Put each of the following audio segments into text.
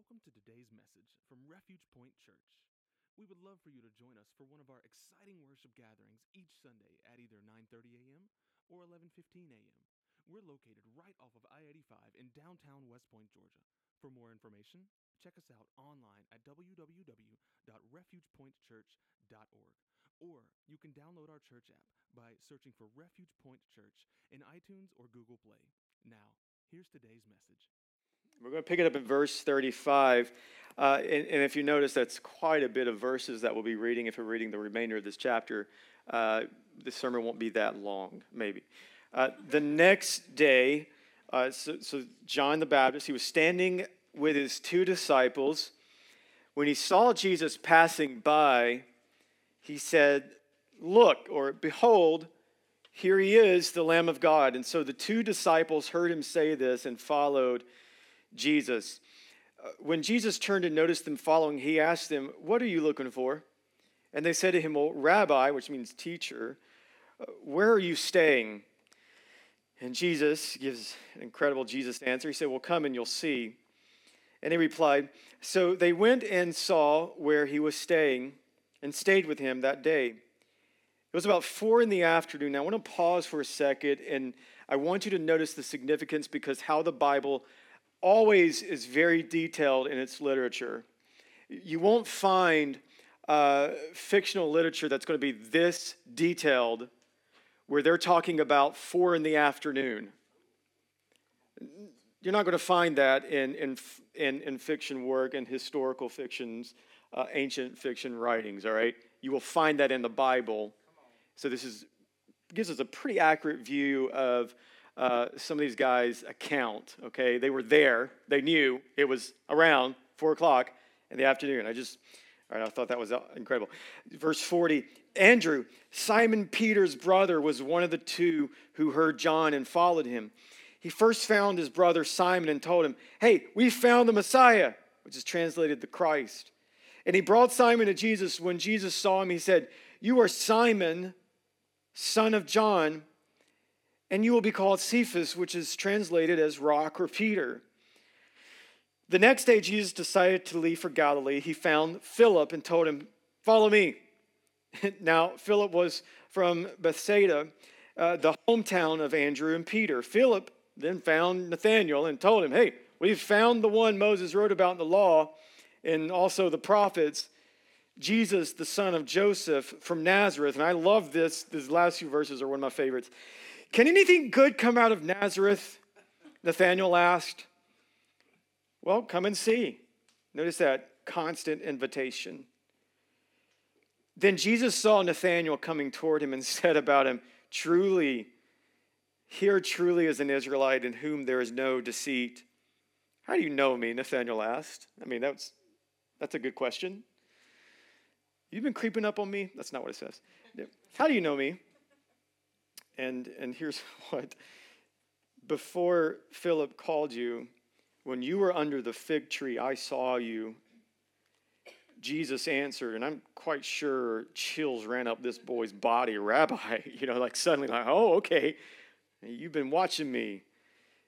Welcome to today's message from Refuge Point Church. We would love for you to join us for one of our exciting worship gatherings each Sunday at either 9:30 a.m. or 11:15 a.m. We're located right off of I-85 in downtown West Point, Georgia. For more information, check us out online at www.refugepointchurch.org or you can download our church app by searching for Refuge Point Church in iTunes or Google Play. Now, here's today's message. We're going to pick it up in verse 35. Uh, and, and, if you notice, that's quite a bit of verses that we'll be reading if we're reading the remainder of this chapter. Uh, the sermon won't be that long, maybe. Uh, the next day, uh, so, so John the Baptist, he was standing with his two disciples. When he saw Jesus passing by, he said, Look, or behold, here he is, the Lamb of God. And so the two disciples heard him say this and followed Jesus. Uh, when Jesus turned and noticed them following, he asked them, What are you looking for? And they said to him, Well, Rabbi, which means teacher, uh, where are you staying? And Jesus gives an incredible Jesus answer. He said, Well, come and you'll see. And he replied, So they went and saw where he was staying and stayed with him that day. It was about four in the afternoon. Now, I want to pause for a second and I want you to notice the significance because how the Bible always is very detailed in its literature. You won't find uh, fictional literature that's going to be this detailed where they're talking about four in the afternoon. You're not going to find that in, in, in, in fiction work and historical fictions, uh, ancient fiction writings, all right? You will find that in the Bible. So this is, gives us a pretty accurate view of uh, some of these guys' account. Okay, they were there. They knew it was around four o'clock in the afternoon. I just, all right, I thought that was incredible. Verse forty. Andrew, Simon Peter's brother, was one of the two who heard John and followed him. He first found his brother Simon and told him, Hey, we found the Messiah, which is translated the Christ. And he brought Simon to Jesus. When Jesus saw him, he said, You are Simon, son of John and you will be called Cephas, which is translated as rock or Peter. The next day, Jesus decided to leave for Galilee. He found Philip and told him, Follow me. now, Philip was from Bethsaida, uh, the hometown of Andrew and Peter. Philip then found Nathanael and told him, Hey, we've found the one Moses wrote about in the law and also the prophets, Jesus, the son of Joseph from Nazareth. And I love this. These last few verses are one of my favorites. Can anything good come out of Nazareth? Nathanael asked. Well, come and see. Notice that constant invitation. Then Jesus saw Nathanael coming toward him and said about him, Truly, here truly is an Israelite in whom there is no deceit. How do you know me? Nathanael asked. I mean, that's, that's a good question. You've been creeping up on me? That's not what it says. How do you know me? And, and here's what before Philip called you, when you were under the fig tree, I saw you. Jesus answered, and I'm quite sure chills ran up this boy's body. Rabbi, you know, like suddenly, like, oh, okay, you've been watching me.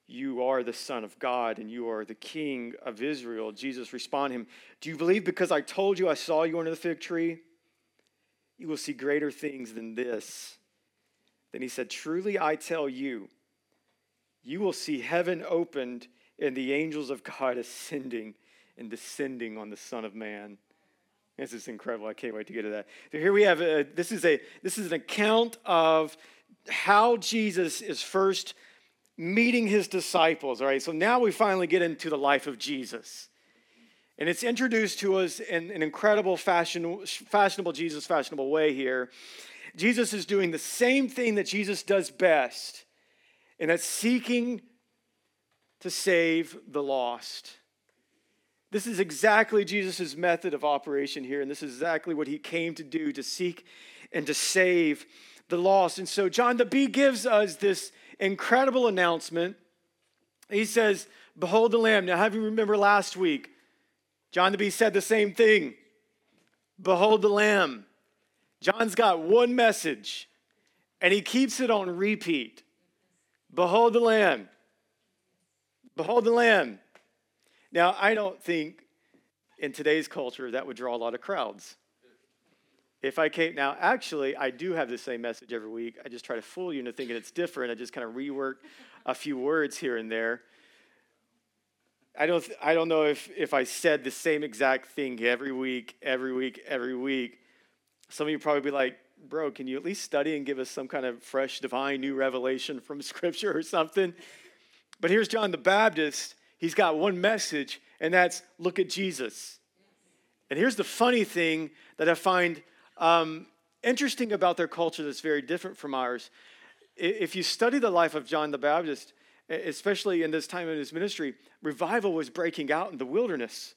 You are the Son of God and you are the King of Israel. Jesus responded him, Do you believe because I told you I saw you under the fig tree? You will see greater things than this. Then he said, Truly I tell you, you will see heaven opened and the angels of God ascending and descending on the Son of Man. This is incredible. I can't wait to get to that. So here we have a, this is a this is an account of how Jesus is first meeting his disciples. All right, so now we finally get into the life of Jesus. And it's introduced to us in an incredible fashion, fashionable Jesus, fashionable way here. Jesus is doing the same thing that Jesus does best, and that's seeking to save the lost. This is exactly Jesus' method of operation here, and this is exactly what he came to do to seek and to save the lost. And so, John the Bee gives us this incredible announcement. He says, Behold the Lamb. Now, have you remember last week? John the Bee said the same thing. Behold the Lamb. John's got one message, and he keeps it on repeat Behold the Lamb. Behold the Lamb. Now, I don't think in today's culture that would draw a lot of crowds. If I came, now actually, I do have the same message every week. I just try to fool you into thinking it's different. I just kind of rework a few words here and there. I don't, I don't know if, if I said the same exact thing every week, every week, every week. Some of you probably be like, bro, can you at least study and give us some kind of fresh, divine, new revelation from Scripture or something? But here's John the Baptist. He's got one message, and that's look at Jesus. And here's the funny thing that I find um, interesting about their culture that's very different from ours. If you study the life of John the Baptist, especially in this time in his ministry, revival was breaking out in the wilderness.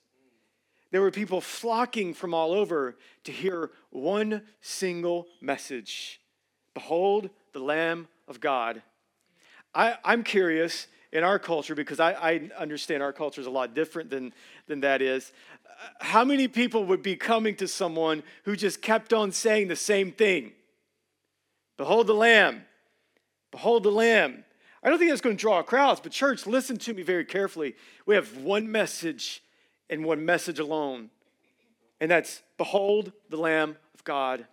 There were people flocking from all over to hear one single message Behold the Lamb of God. I, am curious in our culture, because I, I understand our culture is a lot different than, than that is, how many people would be coming to someone who just kept on saying the same thing? Behold the Lamb. Behold the Lamb. I don't think that's going to draw crowds, but church, listen to me very carefully. We have one message and one message alone, and that's Behold the Lamb of God.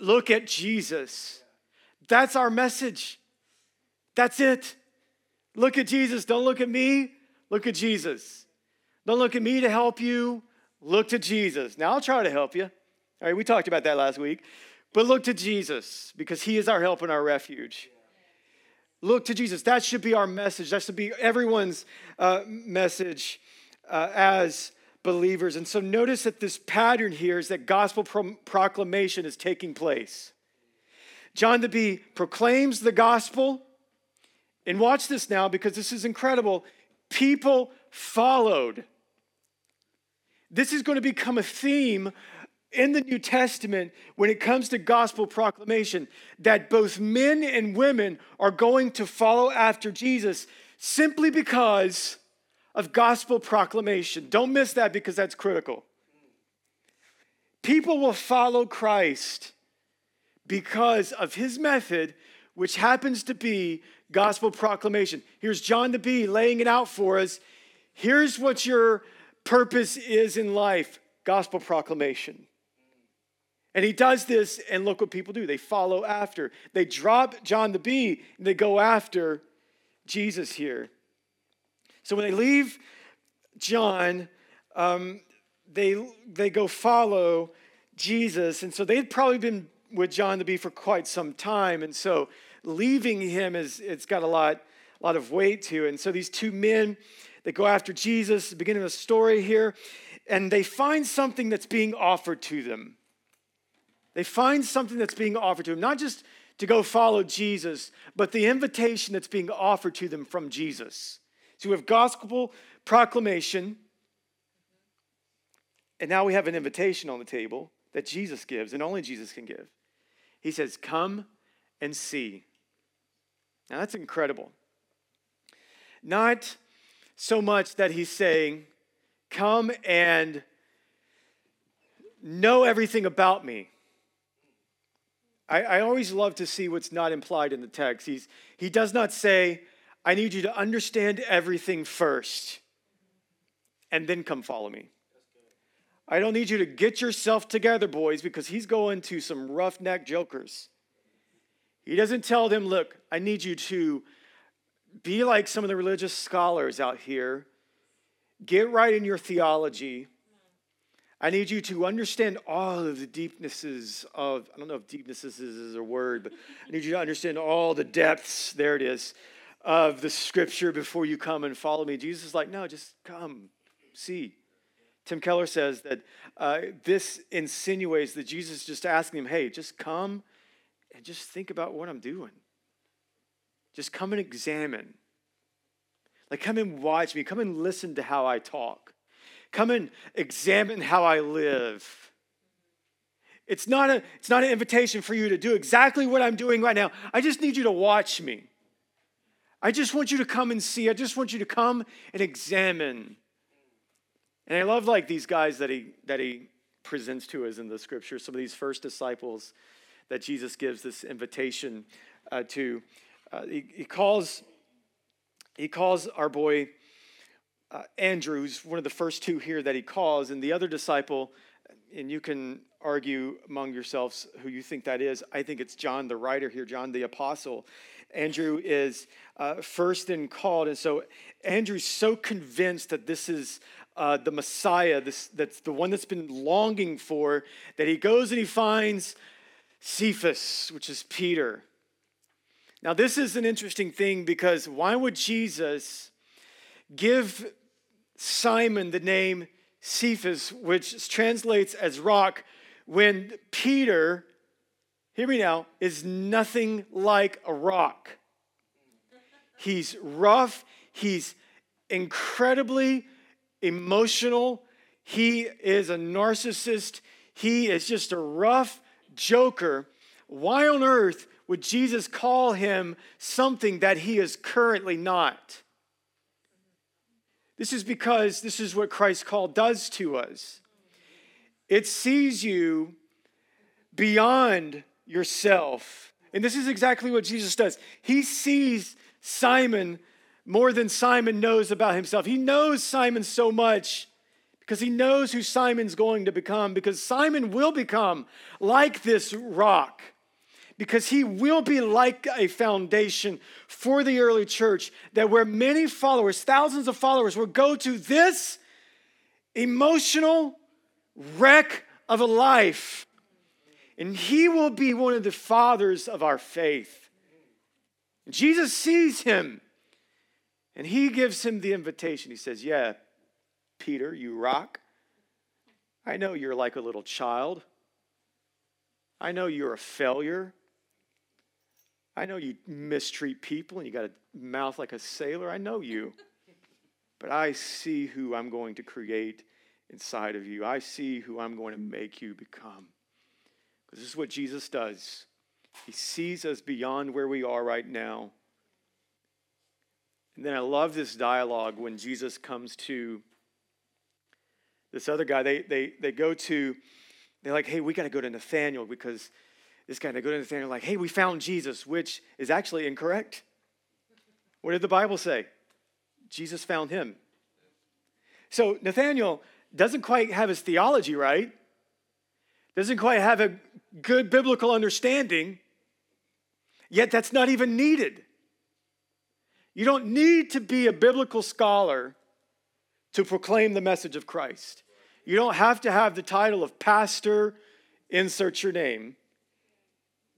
Look at Jesus. That's our message. That's it. Look at Jesus. Don't look at me. Look at Jesus. Don't look at me to help you. Look to Jesus. Now, I'll try to help you. All right, we talked about that last week. But look to Jesus because he is our help and our refuge. Look to Jesus. That should be our message. That should be everyone's uh, message uh, as believers. And so notice that this pattern here is that gospel pro- proclamation is taking place. John the Bee proclaims the gospel. And watch this now because this is incredible. People followed. This is going to become a theme in the New Testament when it comes to gospel proclamation that both men and women are going to follow after Jesus simply because of gospel proclamation. Don't miss that because that's critical. People will follow Christ because of his method, which happens to be gospel proclamation. Here's John the Bee laying it out for us. Here's what your purpose is in life gospel proclamation. And he does this, and look what people do. They follow after. They drop John the Bee, and they go after Jesus here. So when they leave John, um, they, they go follow Jesus. And so they'd probably been with John the Bee for quite some time. And so leaving him is it's got a lot, a lot of weight to it. And so these two men, they go after Jesus, the beginning of the story here, and they find something that's being offered to them. They find something that's being offered to them, not just to go follow Jesus, but the invitation that's being offered to them from Jesus. So we have gospel proclamation, and now we have an invitation on the table that Jesus gives, and only Jesus can give. He says, Come and see. Now that's incredible. Not so much that he's saying, Come and know everything about me. I, I, always love to see what's not implied in the text. He's, he does not say, I need you to understand everything first and then come follow me. I don't need you to get yourself together, boys, because he's going to some roughneck jokers. He doesn't tell them, look, I need you to be like some of the religious scholars out here, get right in your theology. I need you to understand all of the deepnesses of, I don't know if deepnesses is a word, but I need you to understand all the depths, there it is, of the scripture before you come and follow me. Jesus is like, no, just come, see. Tim Keller says that uh, this insinuates that Jesus is just asking him, hey, just come and just think about what I'm doing. Just come and examine. Like, come and watch me. Come and listen to how I talk. Come and examine how I live. It's not, a, it's not an invitation for you to do exactly what I'm doing right now. I just need you to watch me. I just want you to come and see. I just want you to come and examine. And I love like these guys that he that he presents to us in the scripture. Some of these first disciples that Jesus gives this invitation uh, to. Uh, he, he calls he calls our boy uh, Andrew, who's one of the first two here that he calls, and the other disciple, and you can argue among yourselves who you think that is. I think it's John, the writer here, John the apostle. Andrew is uh, first and called, and so Andrew's so convinced that this is uh, the Messiah, this, that's the one that's been longing for, that he goes and he finds Cephas, which is Peter. Now, this is an interesting thing because why would Jesus give Simon the name Cephas, which translates as rock, when Peter, hear me now, is nothing like a rock? He's rough, he's incredibly emotional, he is a narcissist, he is just a rough joker. Why on earth would Jesus call him something that he is currently not? This is because this is what Christ's call does to us. It sees you beyond yourself. And this is exactly what Jesus does. He sees Simon more than Simon knows about himself. He knows Simon so much because he knows who Simon's going to become, because Simon will become like this rock because he will be like a foundation for the early church that where many followers, thousands of followers, will go to this emotional wreck of a life. And he will be one of the fathers of our faith. Jesus sees him and he gives him the invitation. He says, Yeah, Peter, you rock. I know you're like a little child. I know you're a failure. I know you mistreat people and you got a mouth like a sailor. I know you. But I see who I'm going to create inside of you. I see who I'm going to make you become. Because this is what Jesus does. He sees us beyond where we are right now. And then I love this dialogue when Jesus comes to this other guy. They, they, they go to, they're like, hey, we got to go to Nathaniel because this guy, they go to Nathaniel like, hey, we found Jesus, which is actually incorrect. What did the Bible say? Jesus found him. So Nathaniel doesn't quite have his theology right, doesn't quite have a good biblical understanding, yet that's not even needed. You don't need to be a biblical scholar to proclaim the message of Christ. You don't have to have the title of pastor, insert your name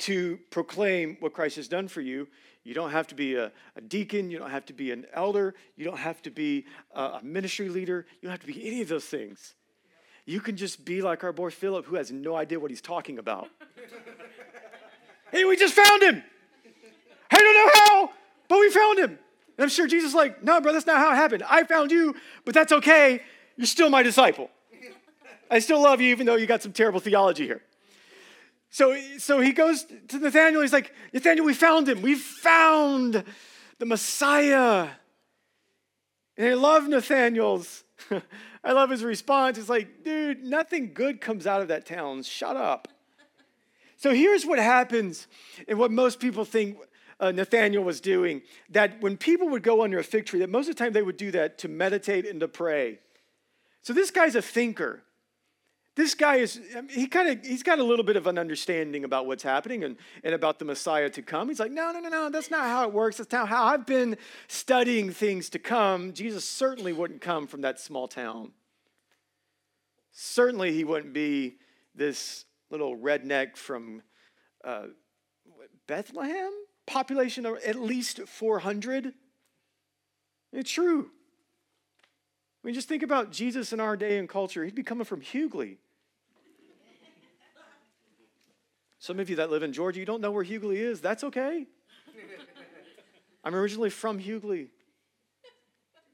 to proclaim what Christ has done for you. You don't have to be a, a deacon. You don't have to be an elder. You don't have to be a, a ministry leader. You don't have to be any of those things. You can just be like our boy Philip, who has no idea what he's talking about. hey, we just found him. I don't know how, but we found him. And I'm sure Jesus is like, no, bro, that's not how it happened. I found you, but that's okay. You're still my disciple. I still love you, even though you got some terrible theology here. So, so he goes to Nathaniel. He's like, Nathaniel, we found him. We found the Messiah. And I love Nathaniel's. I love his response. It's like, dude, nothing good comes out of that town. Shut up. So here's what happens, and what most people think uh, Nathaniel was doing that when people would go under a fig tree, that most of the time they would do that to meditate and to pray. So this guy's a thinker this guy is he kind of he's got a little bit of an understanding about what's happening and, and about the messiah to come. He's like no no no no that's not how it works. That's not how i've been studying things to come. Jesus certainly wouldn't come from that small town. Certainly he wouldn't be this little redneck from uh, bethlehem? Population of at least 400 it's true. I mean, just think about Jesus in our day and culture. He'd be coming from Hughley. Some of you that live in Georgia, you don't know where Hughley is. That's okay. I'm originally from Hughley.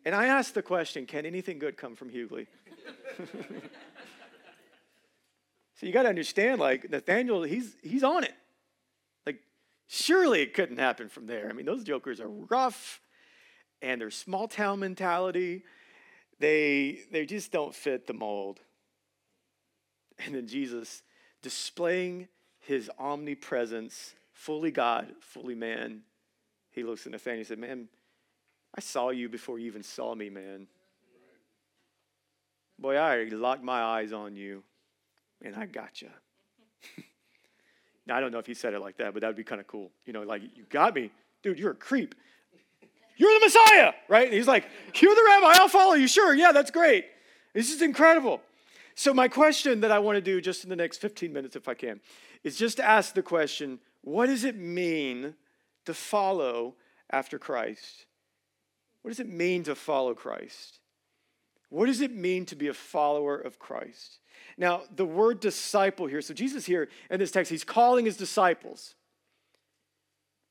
And I asked the question can anything good come from Hughley? so you got to understand, like, Nathaniel, he's, he's on it. Like, surely it couldn't happen from there. I mean, those jokers are rough and their small town mentality, they, they just don't fit the mold. And then Jesus displaying his omnipresence, fully God, fully man, he looks at Nathaniel and he said, Man, I saw you before you even saw me, man. Boy, I locked my eyes on you, and I got you. now, I don't know if he said it like that, but that would be kind of cool. You know, like, you got me. Dude, you're a creep. You're the Messiah, right? And he's like, You're the rabbi, I'll follow you. Sure, yeah, that's great. This is incredible. So, my question that I want to do just in the next 15 minutes, if I can, is just to ask the question what does it mean to follow after Christ? What does it mean to follow Christ? What does it mean to be a follower of Christ? Now, the word disciple here, so Jesus here in this text, he's calling his disciples.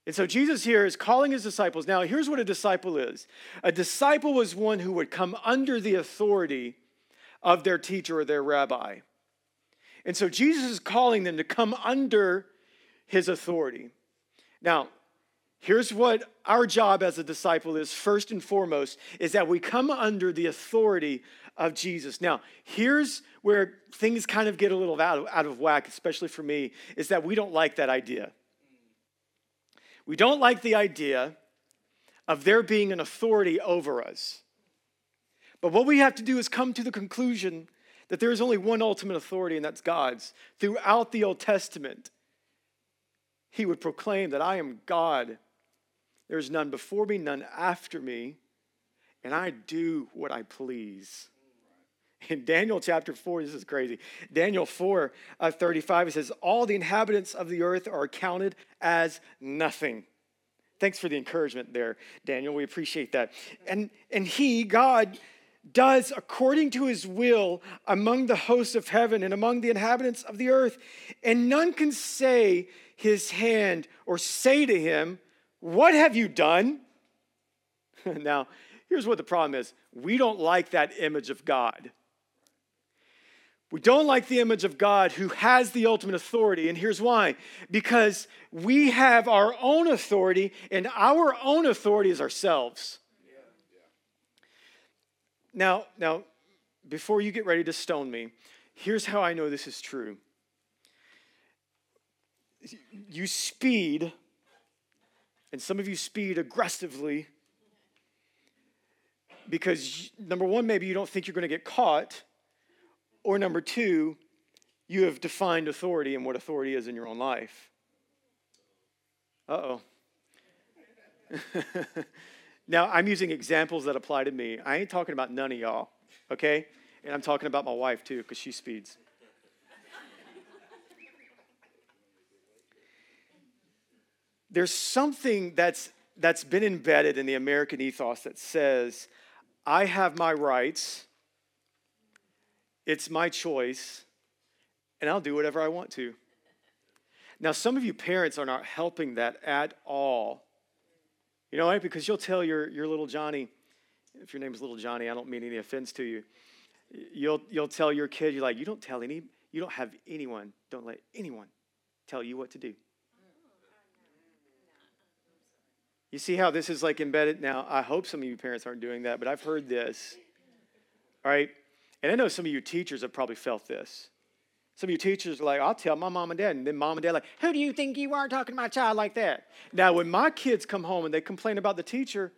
And so Jesus here is calling his disciples. Now, here's what a disciple is a disciple was one who would come under the authority of their teacher or their rabbi. And so Jesus is calling them to come under his authority. Now, here's what our job as a disciple is first and foremost is that we come under the authority of Jesus. Now, here's where things kind of get a little out of, out of whack, especially for me, is that we don't like that idea. We don't like the idea of there being an authority over us. But what we have to do is come to the conclusion that there is only one ultimate authority, and that's God's. Throughout the Old Testament, he would proclaim that I am God. There's none before me, none after me, and I do what I please. In Daniel chapter 4, this is crazy. Daniel 4 uh, 35, it says, All the inhabitants of the earth are counted as nothing. Thanks for the encouragement there, Daniel. We appreciate that. And, and he, God, does according to his will among the hosts of heaven and among the inhabitants of the earth. And none can say his hand or say to him, What have you done? now, here's what the problem is we don't like that image of God. We don't like the image of God who has the ultimate authority. And here's why because we have our own authority, and our own authority is ourselves. Now, now, before you get ready to stone me, here's how I know this is true. You speed, and some of you speed aggressively because, number one, maybe you don't think you're going to get caught, or number two, you have defined authority and what authority is in your own life. Uh oh. Now, I'm using examples that apply to me. I ain't talking about none of y'all, okay? And I'm talking about my wife too, because she speeds. There's something that's, that's been embedded in the American ethos that says, I have my rights, it's my choice, and I'll do whatever I want to. Now, some of you parents are not helping that at all you know why? Because you'll tell your, your little Johnny, if your name is little Johnny, I don't mean any offense to you. You'll, you'll tell your kid, you're like, you don't tell any, you don't have anyone, don't let anyone tell you what to do. You see how this is like embedded? Now, I hope some of you parents aren't doing that, but I've heard this. All right? And I know some of you teachers have probably felt this. Some of you teachers are like, I'll tell my mom and dad. And then mom and dad like, who do you think you are talking to my child like that? Now, when my kids come home and they complain about the teacher,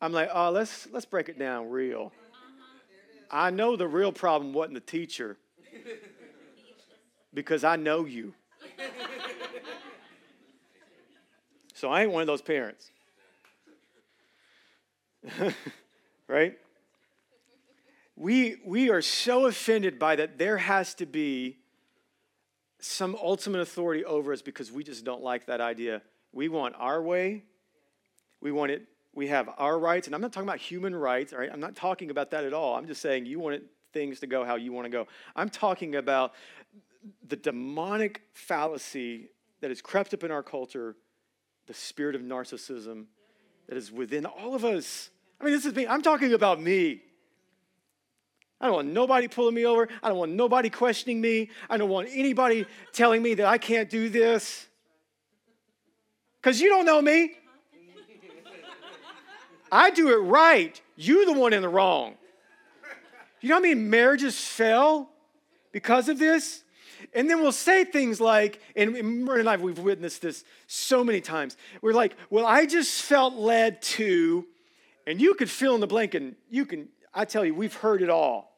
I'm like, oh, let's, let's break it down real. Uh-huh. I know the real problem wasn't the teacher because I know you. So I ain't one of those parents. right? We, we are so offended by that there has to be some ultimate authority over us because we just don't like that idea. We want our way. We want it, we have our rights. And I'm not talking about human rights, all right? I'm not talking about that at all. I'm just saying you want things to go how you want to go. I'm talking about the demonic fallacy that has crept up in our culture, the spirit of narcissism that is within all of us. I mean, this is me. I'm talking about me. I don't want nobody pulling me over. I don't want nobody questioning me. I don't want anybody telling me that I can't do this. Because you don't know me. I do it right. You're the one in the wrong. You know how many marriages fail because of this? And then we'll say things like, and in life we've witnessed this so many times. We're like, well, I just felt led to, and you could fill in the blank, and you can, I tell you, we've heard it all.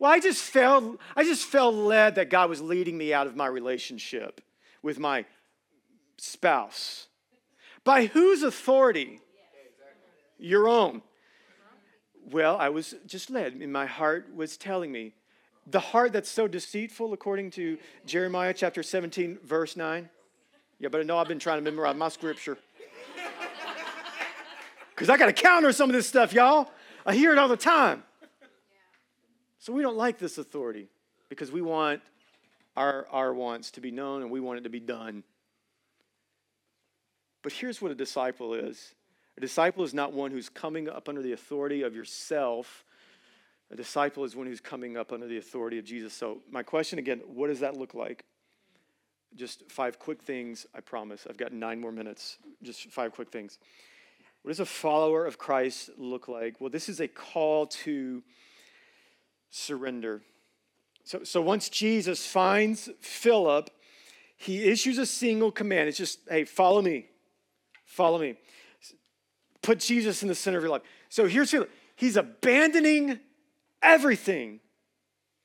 Well, I just felt I just felt led that God was leading me out of my relationship with my spouse. By whose authority? Your own. Well, I was just led, and my heart was telling me. The heart that's so deceitful, according to Jeremiah chapter 17, verse 9. Yeah, but I know I've been trying to memorize my scripture. Because I got to counter some of this stuff, y'all. I hear it all the time. So we don't like this authority because we want our, our wants to be known and we want it to be done. But here's what a disciple is a disciple is not one who's coming up under the authority of yourself. A disciple is one who's coming up under the authority of Jesus. So, my question again what does that look like? Just five quick things, I promise. I've got nine more minutes. Just five quick things. What does a follower of Christ look like? Well, this is a call to surrender. So, so once Jesus finds Philip, he issues a single command. It's just, hey, follow me. Follow me. Put Jesus in the center of your life. So here's Philip. He's abandoning everything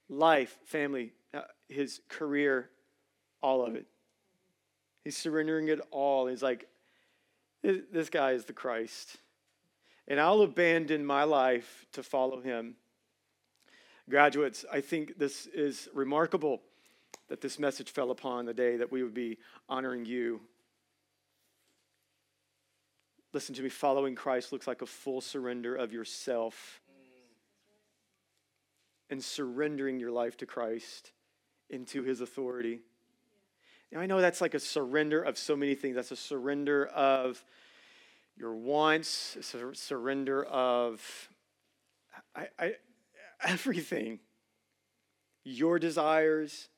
life, family, uh, his career, all of it. He's surrendering it all. He's like, this guy is the Christ. And I'll abandon my life to follow him. Graduates, I think this is remarkable that this message fell upon the day that we would be honoring you. Listen to me, following Christ looks like a full surrender of yourself and surrendering your life to Christ into his authority. Now, I know that's like a surrender of so many things. That's a surrender of your wants, a surrender of I, I, everything, your desires.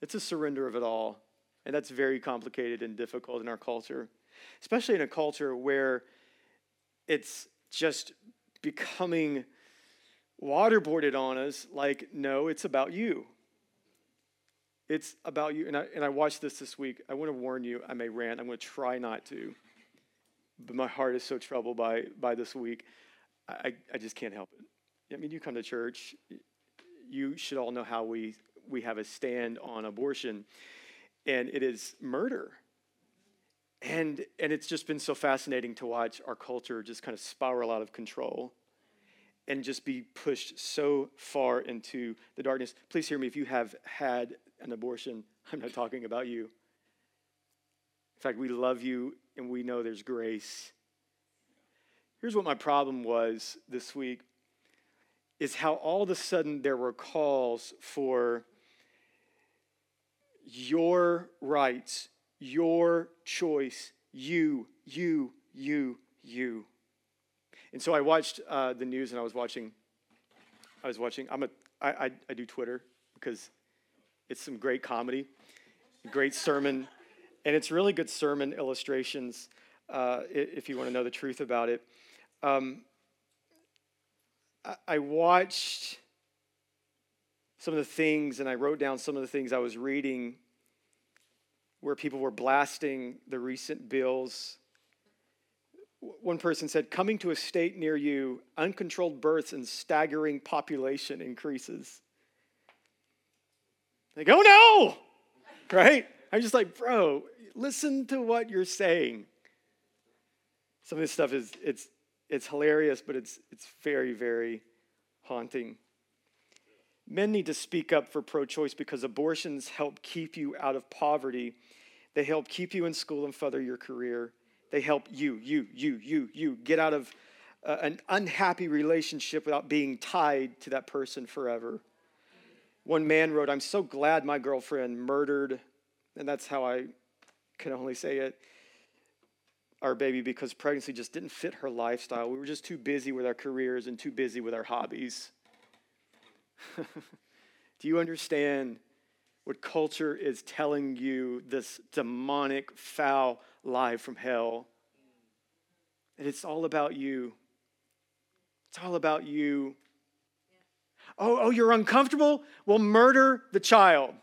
It's a surrender of it all. And that's very complicated and difficult in our culture, especially in a culture where it's just becoming waterboarded on us like, no, it's about you. It's about you. And I, and I watched this this week. I want to warn you, I may rant. I'm going to try not to. But my heart is so troubled by, by this week. I, I just can't help it. I mean, you come to church, you should all know how we, we have a stand on abortion, and it is murder. And, and it's just been so fascinating to watch our culture just kind of spiral out of control and just be pushed so far into the darkness. Please hear me if you have had an abortion, I'm not talking about you. In fact, we love you and we know there's grace. Here's what my problem was this week is how all of a sudden there were calls for your rights, your choice, you, you, you, you. And so I watched uh, the news and I was watching, I was watching, I'm a, I, I, I do Twitter because it's some great comedy, great sermon, and it's really good sermon illustrations uh, if you want to know the truth about it. Um, I, watched some of the things and I wrote down some of the things I was reading where people were blasting the recent bills. One person said, Coming to a state near you, uncontrolled births and staggering population increases. Like, oh no, right? I'm just like, bro, listen to what you're saying. Some of this stuff is it's it's hilarious, but it's it's very, very haunting. Men need to speak up for pro-choice because abortions help keep you out of poverty. They help keep you in school and further your career. They help you, you, you, you, you get out of uh, an unhappy relationship without being tied to that person forever. One man wrote, I'm so glad my girlfriend murdered, and that's how I can only say it, our baby because pregnancy just didn't fit her lifestyle. We were just too busy with our careers and too busy with our hobbies. Do you understand what culture is telling you this demonic, foul lie from hell? And it's all about you. It's all about you. Oh, oh, you're uncomfortable? Well, murder the child.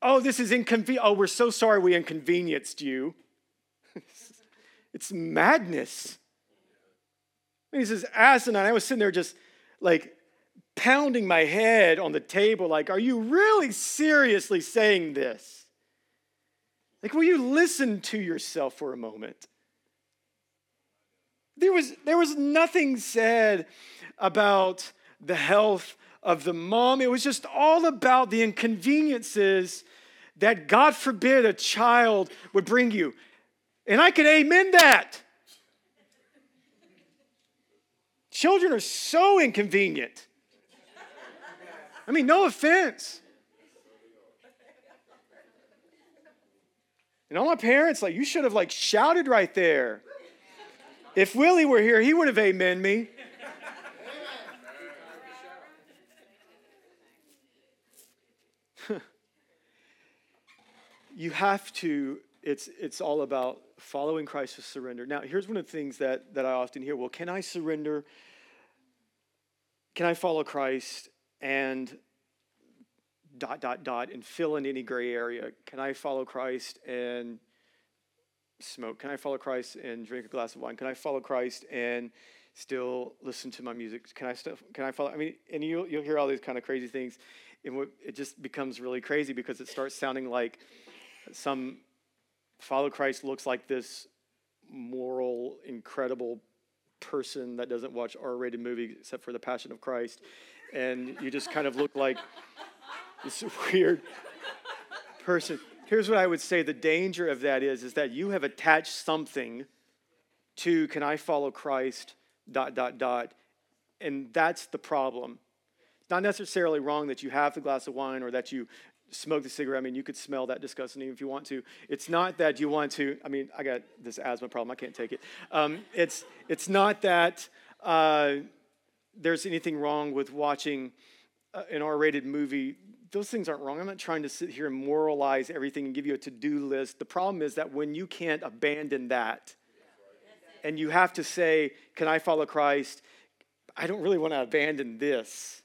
Oh, this is inconvenient. Oh, we're so sorry we inconvenienced you. it's madness. Mean, this is asinine. I was sitting there just, like pounding my head on the table, like, are you really seriously saying this? Like, will you listen to yourself for a moment? There was, there was nothing said about the health of the mom. It was just all about the inconveniences that God forbid a child would bring you. And I can amen that. Children are so inconvenient. I mean, no offense. And all my parents, like, you should have like shouted right there. If Willie were here, he would have amen me. You have to, it's, it's all about following Christ with surrender. Now, here's one of the things that, that I often hear well, can I surrender? Can I follow Christ and dot, dot, dot, and fill in any gray area? Can I follow Christ and smoke? Can I follow Christ and drink a glass of wine? Can I follow Christ and still listen to my music? Can I still, can I follow? I mean, and you'll, you'll hear all these kind of crazy things. And it just becomes really crazy because it starts sounding like some follow Christ looks like this moral, incredible person that doesn't watch R-rated movies except for The Passion of Christ, and you just kind of look like this weird person. Here's what I would say: the danger of that is, is that you have attached something to "Can I follow Christ?" dot dot dot, and that's the problem. It's not necessarily wrong that you have the glass of wine or that you smoke the cigarette. I mean, you could smell that disgusting if you want to. It's not that you want to. I mean, I got this asthma problem. I can't take it. Um, it's it's not that uh, there's anything wrong with watching uh, an R-rated movie. Those things aren't wrong. I'm not trying to sit here and moralize everything and give you a to-do list. The problem is that when you can't abandon that, and you have to say, "Can I follow Christ?" I don't really want to abandon this.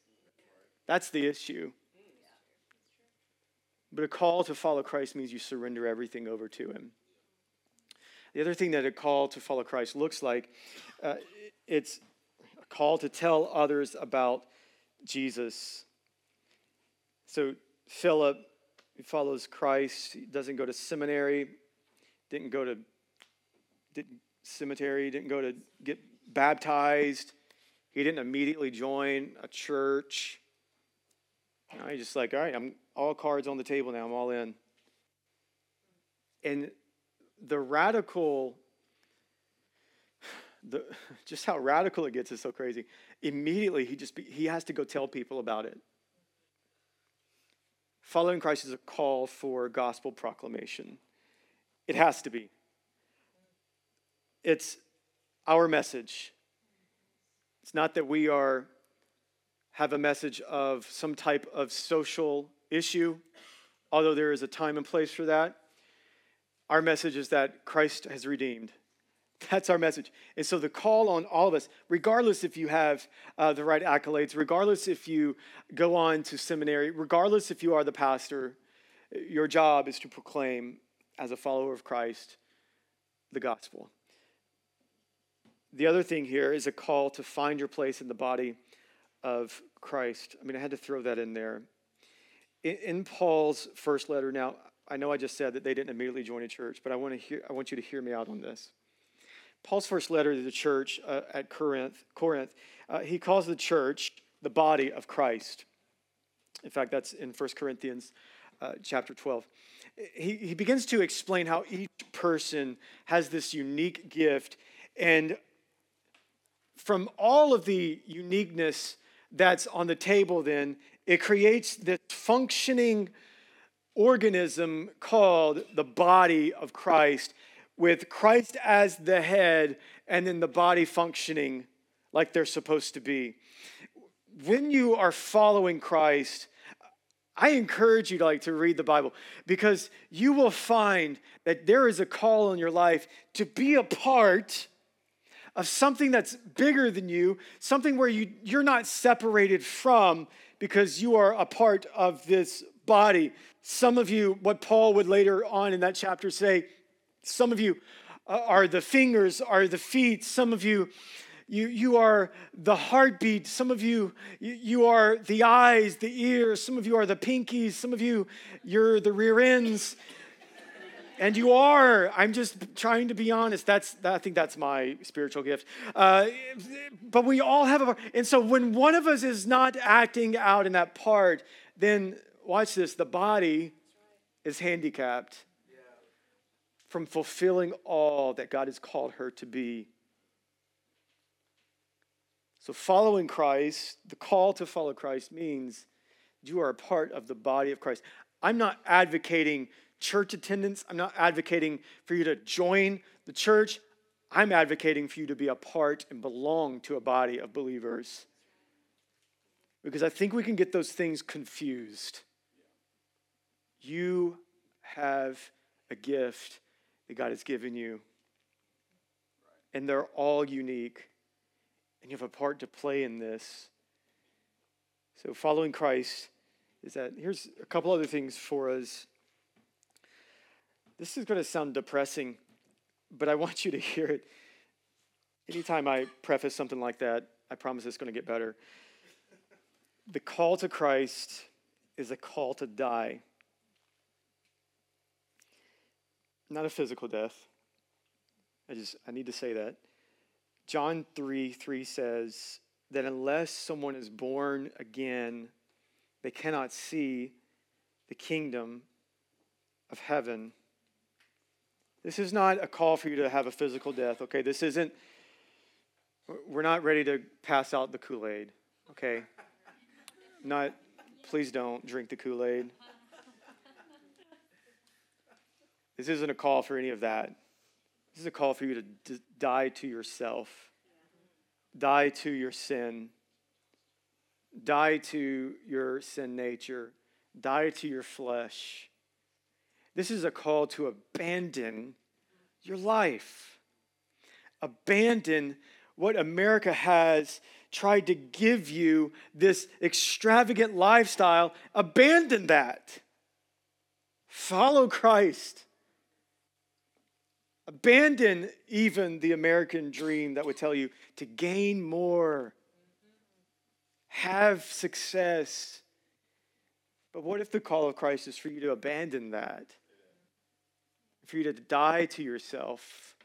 That's the issue. But a call to follow Christ means you surrender everything over to Him. The other thing that a call to follow Christ looks like, uh, it's a call to tell others about Jesus. So Philip follows Christ. He doesn't go to seminary, didn't go to didn't cemetery, didn't go to get baptized. He didn't immediately join a church. No, he's just like, all right, I'm all cards on the table now. I'm all in. And the radical, the, just how radical it gets is so crazy. Immediately, he just he has to go tell people about it. Following Christ is a call for gospel proclamation. It has to be. It's our message. It's not that we are have a message of some type of social issue, although there is a time and place for that. Our message is that Christ has redeemed. That's our message. And so the call on all of us, regardless if you have uh, the right accolades, regardless if you go on to seminary, regardless if you are the pastor, your job is to proclaim as a follower of Christ the gospel. The other thing here is a call to find your place in the body of Christ. I mean, I had to throw that in there in, in Paul's first letter, now I know I just said that they didn't immediately join a church, but I want to hear I want you to hear me out on this. Paul's first letter to the church uh, at Corinth, Corinth, uh, he calls the church the body of Christ. In fact, that's in 1 Corinthians uh, chapter 12. He, he begins to explain how each person has this unique gift. And from all of the uniqueness that's on the table, then it creates this functioning organism called the body of Christ, with Christ as the head and then the body functioning like they're supposed to be. When you are following Christ, I encourage you to like to read the Bible because you will find that there is a call in your life to be a part of something that's bigger than you, something where you, you're not separated from because you are a part of this body. Some of you, what Paul would later on in that chapter say, some of you uh, are the fingers, are the feet. Some of you, You, you are the heartbeat. Some of you, you, you are the eyes, the ears. Some of you are the pinkies. Some of you, you're the rear ends. And you are. I'm just trying to be honest. That's I think that's my spiritual gift. Uh, but we all have a and so when one of us is not acting out in that part, then watch this. The body is handicapped from fulfilling all that God has called her to be. So, following Christ, the call to follow Christ means you are a part of the body of Christ. I'm not advocating church attendance, I'm not advocating for you to join the church. I'm advocating for you to be a part and belong to a body of believers. Because I think we can get those things confused. You have a gift that God has given you. And they're all unique. And you have a part to play in this. So, following Christ is that here's a couple other things for us. This is going to sound depressing, but I want you to hear it. Anytime I preface something like that, I promise it's going to get better. The call to Christ is a call to die. not a physical death. I just I need to say that. John 3 3 says that unless someone is born again, they cannot see the kingdom of heaven. This is not a call for you to have a physical death, okay? This isn't, we're not ready to pass out the Kool Aid, okay? Not, please don't drink the Kool Aid. This isn't a call for any of that. This is a call for you to d- die to yourself, die to your sin, die to your sin nature, die to your flesh. This is a call to abandon your life, abandon what America has tried to give you this extravagant lifestyle. Abandon that. Follow Christ. Abandon even the American dream that would tell you to gain more, have success. But what if the call of Christ is for you to abandon that? For you to die to yourself?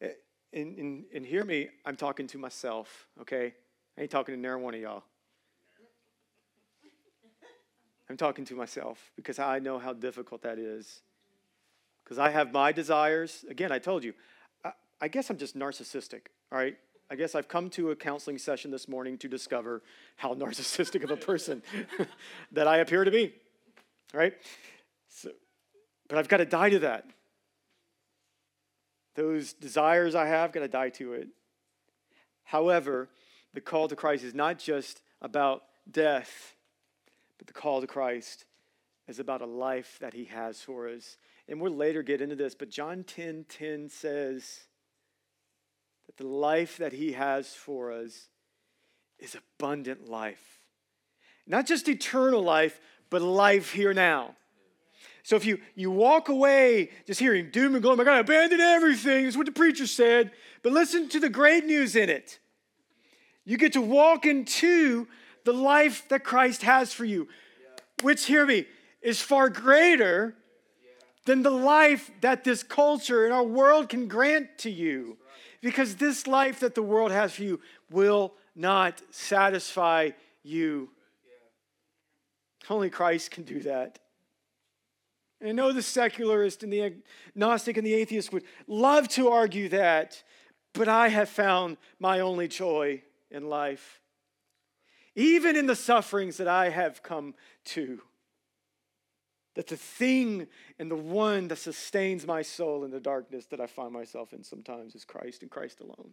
Eh, and, and, and hear me, I'm talking to myself, okay? I ain't talking to near one of y'all. I'm talking to myself because I know how difficult that is because I have my desires. Again, I told you, I, I guess I'm just narcissistic, all right? I guess I've come to a counseling session this morning to discover how narcissistic of a person that I appear to be, right? So, but I've got to die to that. Those desires I have, got to die to it. However, the call to Christ is not just about death, but the call to Christ is about a life that He has for us and we'll later get into this, but John 10 10 says that the life that he has for us is abundant life. Not just eternal life, but life here now. So if you, you walk away just hearing doom and gloom, I gotta abandon everything, is what the preacher said, but listen to the great news in it. You get to walk into the life that Christ has for you, which, hear me, is far greater than the life that this culture and our world can grant to you. Because this life that the world has for you will not satisfy you. Only Christ can do that. And I know the secularist and the agnostic and the atheist would love to argue that, but I have found my only joy in life, even in the sufferings that I have come to that the thing and the one that sustains my soul in the darkness that I find myself in sometimes is Christ and Christ alone.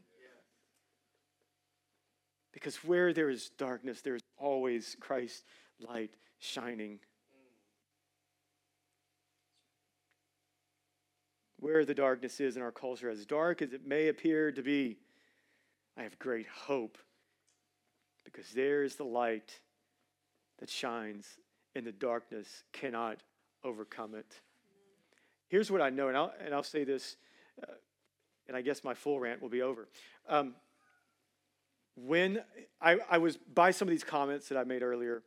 Because where there is darkness, there is always Christ's light shining. Where the darkness is in our culture, as dark as it may appear to be, I have great hope because there is the light that shines and the darkness cannot overcome it. Here's what I know, and I'll, and I'll say this, uh, and I guess my full rant will be over. Um, when I, I was by some of these comments that I made earlier,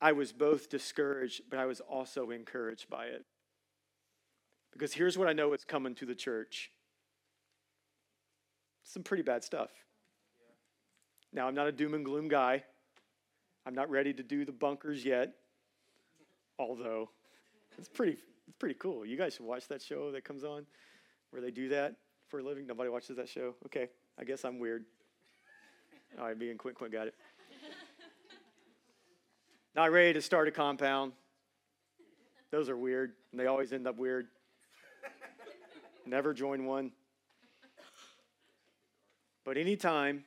I was both discouraged, but I was also encouraged by it. Because here's what I know is coming to the church some pretty bad stuff. Now, I'm not a doom and gloom guy. I'm not ready to do the bunkers yet, although it's pretty, it's pretty cool. You guys should watch that show that comes on where they do that for a living. Nobody watches that show? Okay, I guess I'm weird. All right, being quick, quick, got it. Not ready to start a compound. Those are weird, and they always end up weird. Never join one. But anytime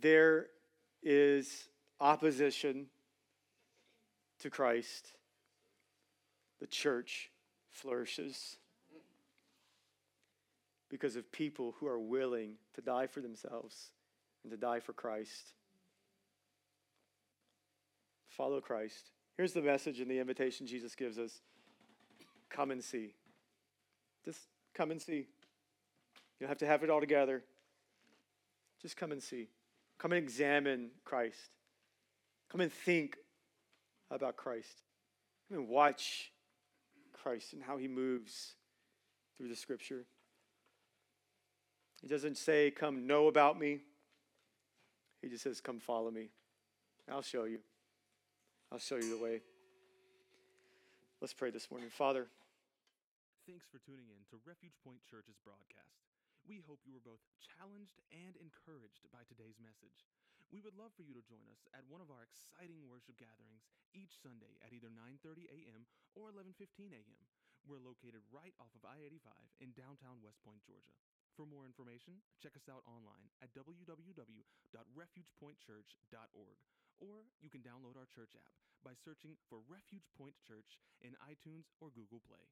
there is opposition to Christ, the church flourishes because of people who are willing to die for themselves and to die for Christ. Follow Christ. Here's the message and the invitation Jesus gives us come and see. Just come and see. You don't have to have it all together. Just come and see. Come and examine Christ. Come and think about Christ. Come and watch Christ and how he moves through the scripture. He doesn't say, Come know about me. He just says, Come follow me. I'll show you. I'll show you the way. Let's pray this morning. Father, Thanks for tuning in to Refuge Point Church's broadcast. We hope you were both challenged and encouraged by today's message. We would love for you to join us at one of our exciting worship gatherings each Sunday at either 9:30 a.m. or 11:15 a.m. We're located right off of I-85 in downtown West Point, Georgia. For more information, check us out online at www.refugepointchurch.org or you can download our church app by searching for Refuge Point Church in iTunes or Google Play.